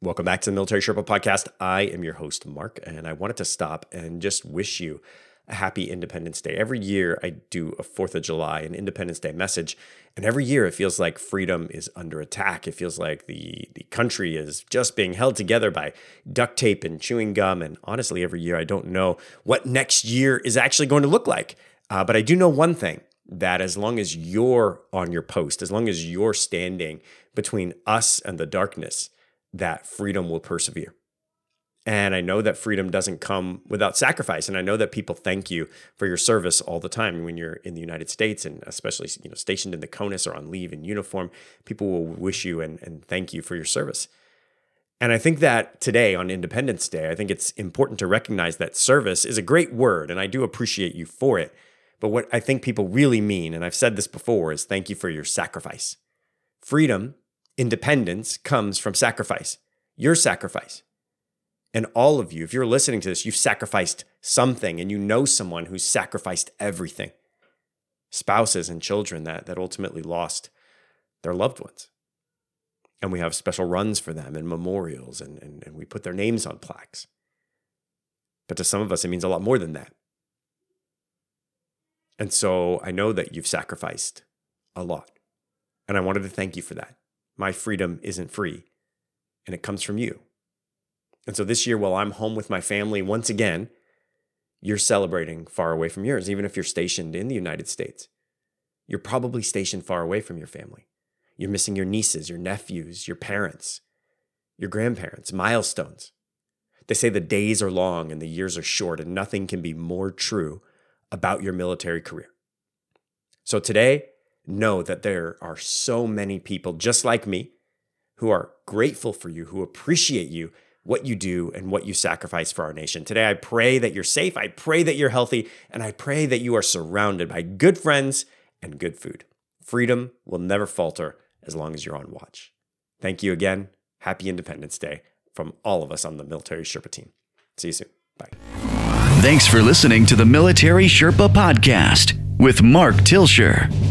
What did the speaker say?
Welcome back to the Military Sherpa podcast. I am your host, Mark, and I wanted to stop and just wish you a happy Independence Day. Every year I do a 4th of July, an Independence Day message, and every year it feels like freedom is under attack. It feels like the, the country is just being held together by duct tape and chewing gum. And honestly, every year I don't know what next year is actually going to look like. Uh, but I do know one thing that as long as you're on your post, as long as you're standing between us and the darkness, that freedom will persevere. And I know that freedom doesn't come without sacrifice. And I know that people thank you for your service all the time when you're in the United States and especially you know stationed in the CONUS or on leave in uniform. People will wish you and, and thank you for your service. And I think that today on Independence Day, I think it's important to recognize that service is a great word, and I do appreciate you for it. But what I think people really mean, and I've said this before, is thank you for your sacrifice. Freedom independence comes from sacrifice, your sacrifice. And all of you, if you're listening to this, you've sacrificed something and you know someone who's sacrificed everything. Spouses and children that, that ultimately lost their loved ones. And we have special runs for them and memorials, and, and, and we put their names on plaques. But to some of us, it means a lot more than that. And so I know that you've sacrificed a lot. And I wanted to thank you for that my freedom isn't free, and it comes from you. And so this year, while I'm home with my family, once again, you're celebrating far away from yours, even if you're stationed in the United States. You're probably stationed far away from your family. You're missing your nieces, your nephews, your parents, your grandparents, milestones. They say the days are long and the years are short, and nothing can be more true about your military career. So today, know that there are so many people just like me who are grateful for you, who appreciate you, what you do, and what you sacrifice for our nation. Today, I pray that you're safe. I pray that you're healthy. And I pray that you are surrounded by good friends and good food. Freedom will never falter as long as you're on watch. Thank you again. Happy Independence Day from all of us on the Military Sherpa team. See you soon. Bye. Thanks for listening to the Military Sherpa Podcast with Mark Tilsher.